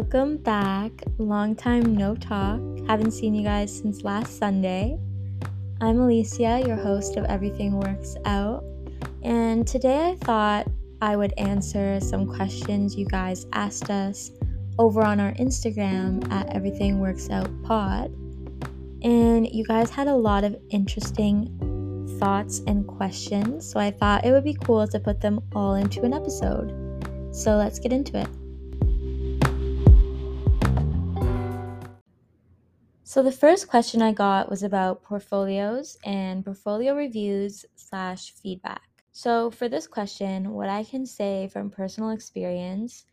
Welcome back. Long time no talk. Haven't seen you guys since last Sunday. I'm Alycia, your host of Everything Works Out. And today I thought I would answer some questions you guys asked us over on our Instagram at Everything Works Out Pod. And you guys had a lot of interesting thoughts and questions, so I thought it would be cool to put them all into an episode. So let's get into it. So the first question I got was about portfolios and portfolio reviews slash feedback. So for this question, what I can say from personal experience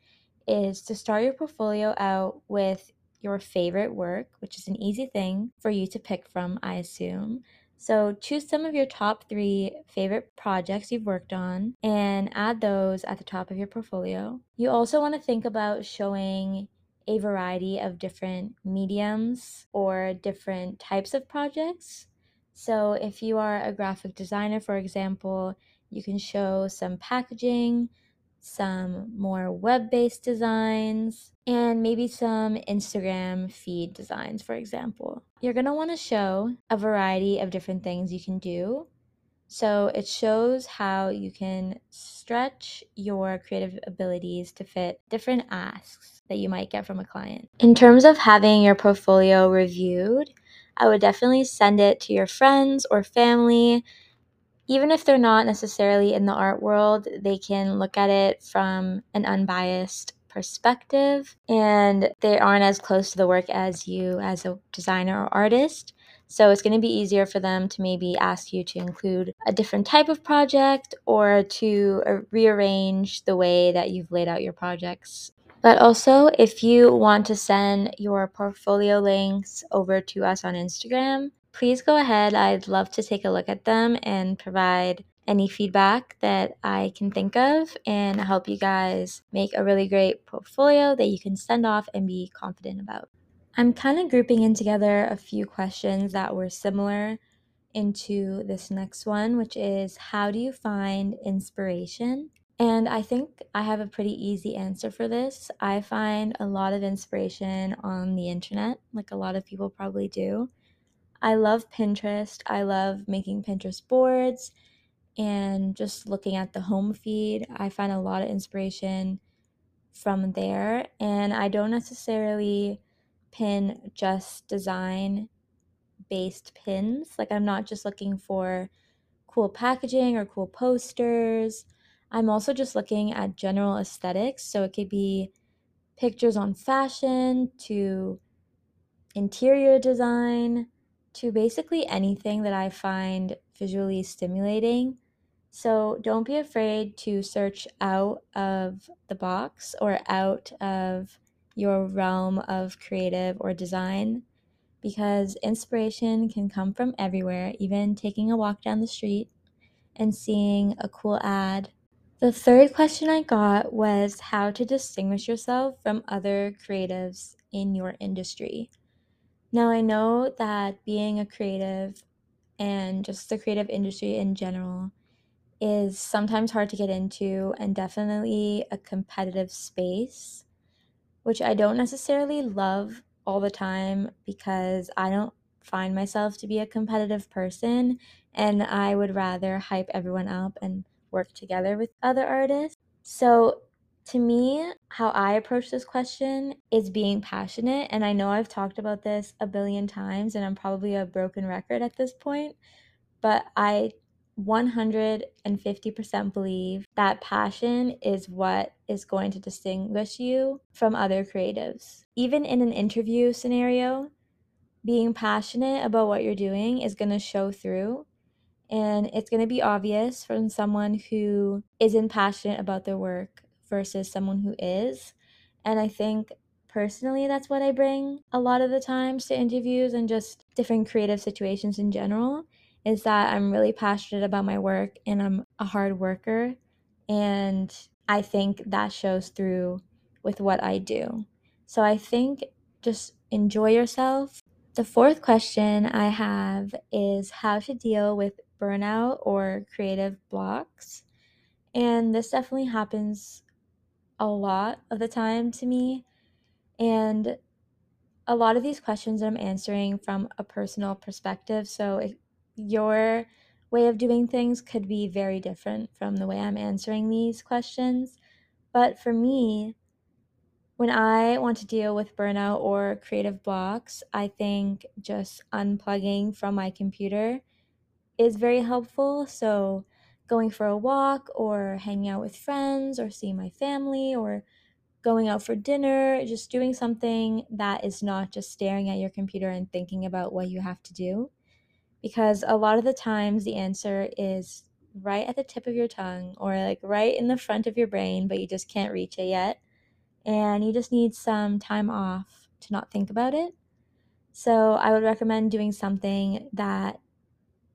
is to start your portfolio out with your favorite work, which is an easy thing for you to pick from, I assume. So choose some of your top three favorite projects you've worked on and add those at the top of your portfolio. You also want to think about showing a variety of different mediums or different types of projects. So if you are a graphic designer, for example, you can show some packaging, some more web based designs, and maybe some Instagram feed designs, for example. You're want to show a variety of different things you can do. So it shows how you can stretch your creative abilities to fit different asks that you might get from a client. In terms of having your portfolio reviewed, I would definitely send it to your friends or family even if they're not necessarily in the art world, they can look at it from an unbiased perspective and they aren't as close to the work as you as a designer or artist. So it's going to be easier for them to maybe ask you to include a different type of project or to uh, rearrange the way that you've laid out your projects. But also, if you want to send your portfolio links over to us on Instagram, please go ahead. I'd love to take a look at them and provide any feedback that I can think of and help you guys make a really great portfolio that you can send off and be confident about. I'm kind of grouping in together a few questions that were similar into this next one, which is how do you find inspiration? And I think I have a pretty easy answer for this. I find a lot of inspiration on the internet, like a lot of people probably do. I love Pinterest. I love making Pinterest boards and just looking at the home feed. I find a lot of inspiration from there. And I don't necessarily pin just design based pins. Like, I'm not just looking for cool packaging or cool posters. I'm also just looking at general aesthetics. So it could be pictures on fashion to interior design to basically anything that I find visually stimulating. So don't be afraid to search out of the box or out of your realm of creative or design because inspiration can come from everywhere, even taking a walk down the street and seeing a cool ad. The third question I got was how to distinguish yourself from other creatives in your industry. Now, I know that being a creative and just the creative industry in general is sometimes hard to get into and definitely a competitive space, which I don't necessarily love all the time because I don't find myself to be a competitive person and I would rather hype everyone up and work together with other artists. So to me, how I approach this question is being passionate. And I know I've talked about this a billion times, and I'm probably a broken record at this point, but I 150% believe that passion is what is going to distinguish you from other creatives. Even in an interview scenario, being passionate about what you're doing is going to show through and it's going to be obvious from someone who isn't passionate about their work versus someone who is. And I think personally, that's what I bring a lot of the times to interviews and just different creative situations in general is that I'm really passionate about my work and I'm a hard worker. And I think that shows through with what I do. So I think just enjoy yourself. The fourth question I have is how to deal with burnout or creative blocks. And this definitely happens a lot of the time to me. And a lot of these questions I'm answering from a personal perspective. So if your way of doing things could be very different from the way I'm answering these questions. But for me, when I want to deal with burnout or creative blocks, I think just unplugging from my computer is very helpful. So, going for a walk or hanging out with friends or seeing my family or going out for dinner, just doing something that is not just staring at your computer and thinking about what you have to do. Because a lot of the times the answer is right at the tip of your tongue or like right in the front of your brain, but you just can't reach it yet and you just need some time off to not think about it. So I would recommend doing something that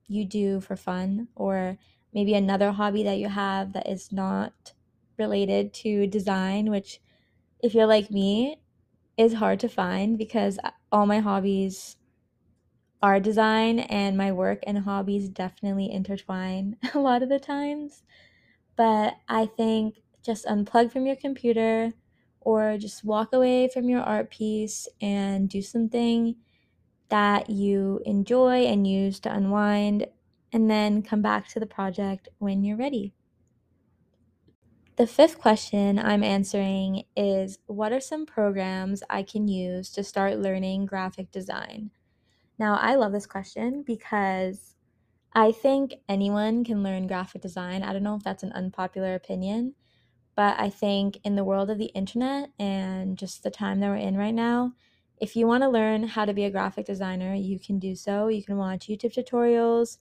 you do for fun or maybe another hobby that you have that is not related to design, which if you're like me, is hard to find because uh, all my hobbies are design and my work and hobbies definitely intertwine a lot of the times. But I think just unplug from your computer, or just walk away from your art piece and do something that you enjoy and use to unwind, and then come back to the project when you're ready. The fifth question I'm answering is What are some programs I can use to start learning graphic design? Now, I love this question because I think anyone can learn graphic design. I don't know if that's an unpopular opinion, but I think in the world of the internet and just the time that we're in right now, if you want to learn how to be a graphic designer, you can do so. You can watch YouTube tutorials.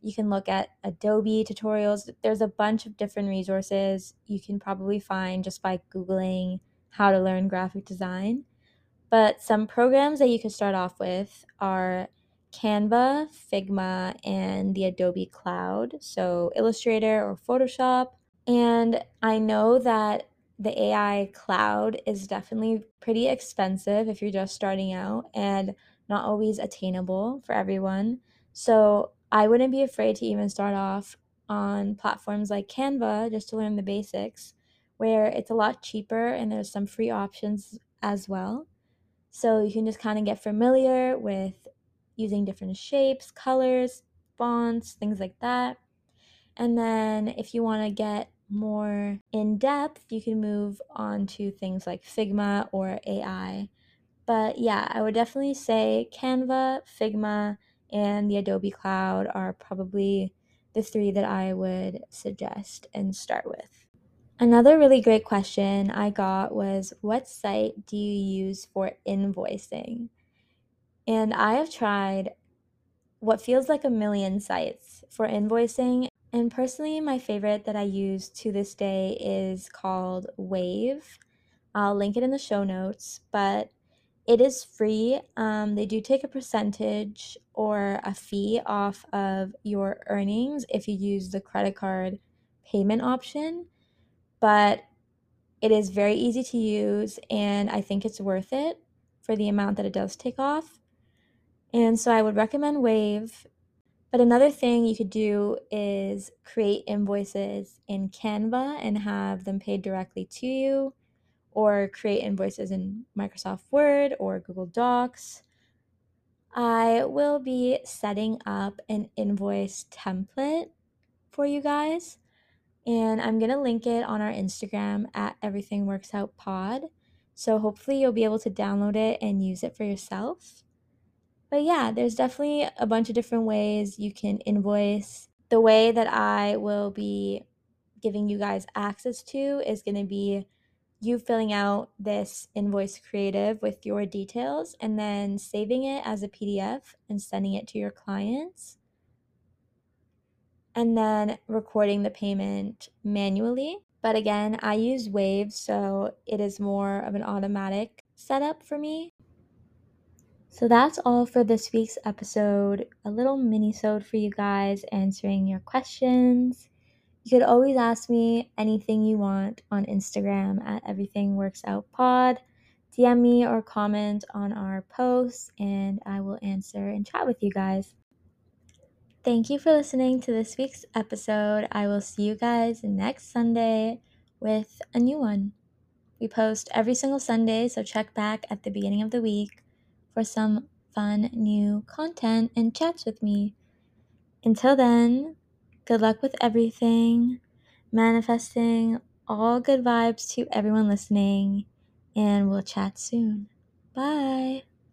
You can look at Adobe tutorials. There's a bunch of different resources you can probably find just by Googling how to learn graphic design. But some programs that you can start off with are Canva, Figma, and the Adobe Cloud. So Illustrator or Photoshop. And I know that the AI cloud is definitely pretty expensive if you're just starting out and not always attainable for everyone. So I wouldn't be afraid to even start off on platforms like Canva just to learn the basics, where it's a lot cheaper and there's some free options as well. So you can just kind of get familiar with using different shapes, colors, fonts, things like that. And then if you want to get more in depth, you can move on to things like Figma or AI. But yeah, I would definitely say Canva, Figma, and the Adobe Cloud are probably the three that I would suggest and start with. Another really great question I got was What site do you use for invoicing? And I have tried what feels like a million sites for invoicing. And personally, my favorite that I use to this day is called Wave. I'll link it in the show notes, but it is free. Um, they do take a percentage or a fee off of your earnings if you use the credit card payment option, but it is very easy to use, and I think it's worth it for the amount that it does take off. And so I would recommend Wave. But another thing you could do is create invoices in Canva and have them paid directly to you, or create invoices in Microsoft Word or Google Docs. I will be setting up an invoice template for you guys, and I'm going to link it on our Instagram at Everything Works Out Pod. So hopefully you'll be able to download it and use it for yourself. But yeah, there's definitely a bunch of different ways you can invoice. The way that I will be giving you guys access to is going to be you filling out this invoice creative with your details and then saving it as a PDF and sending it to your clients. And then recording the payment manually. But again, I use Wave, so it is more of an automatic setup for me. So that's all for this week's episode. A little mini-sode for you guys answering your questions. You could always ask me anything you want on Instagram at Everything Works Out Pod. DM me or comment on our posts, and I will answer and chat with you guys. Thank you for listening to this week's episode. I will see you guys next Sunday with a new one. We post every single Sunday, so check back at the beginning of the week for some fun new content and chats with me. Until then, good luck with everything, manifesting all good vibes to everyone listening, and we'll chat soon. Bye.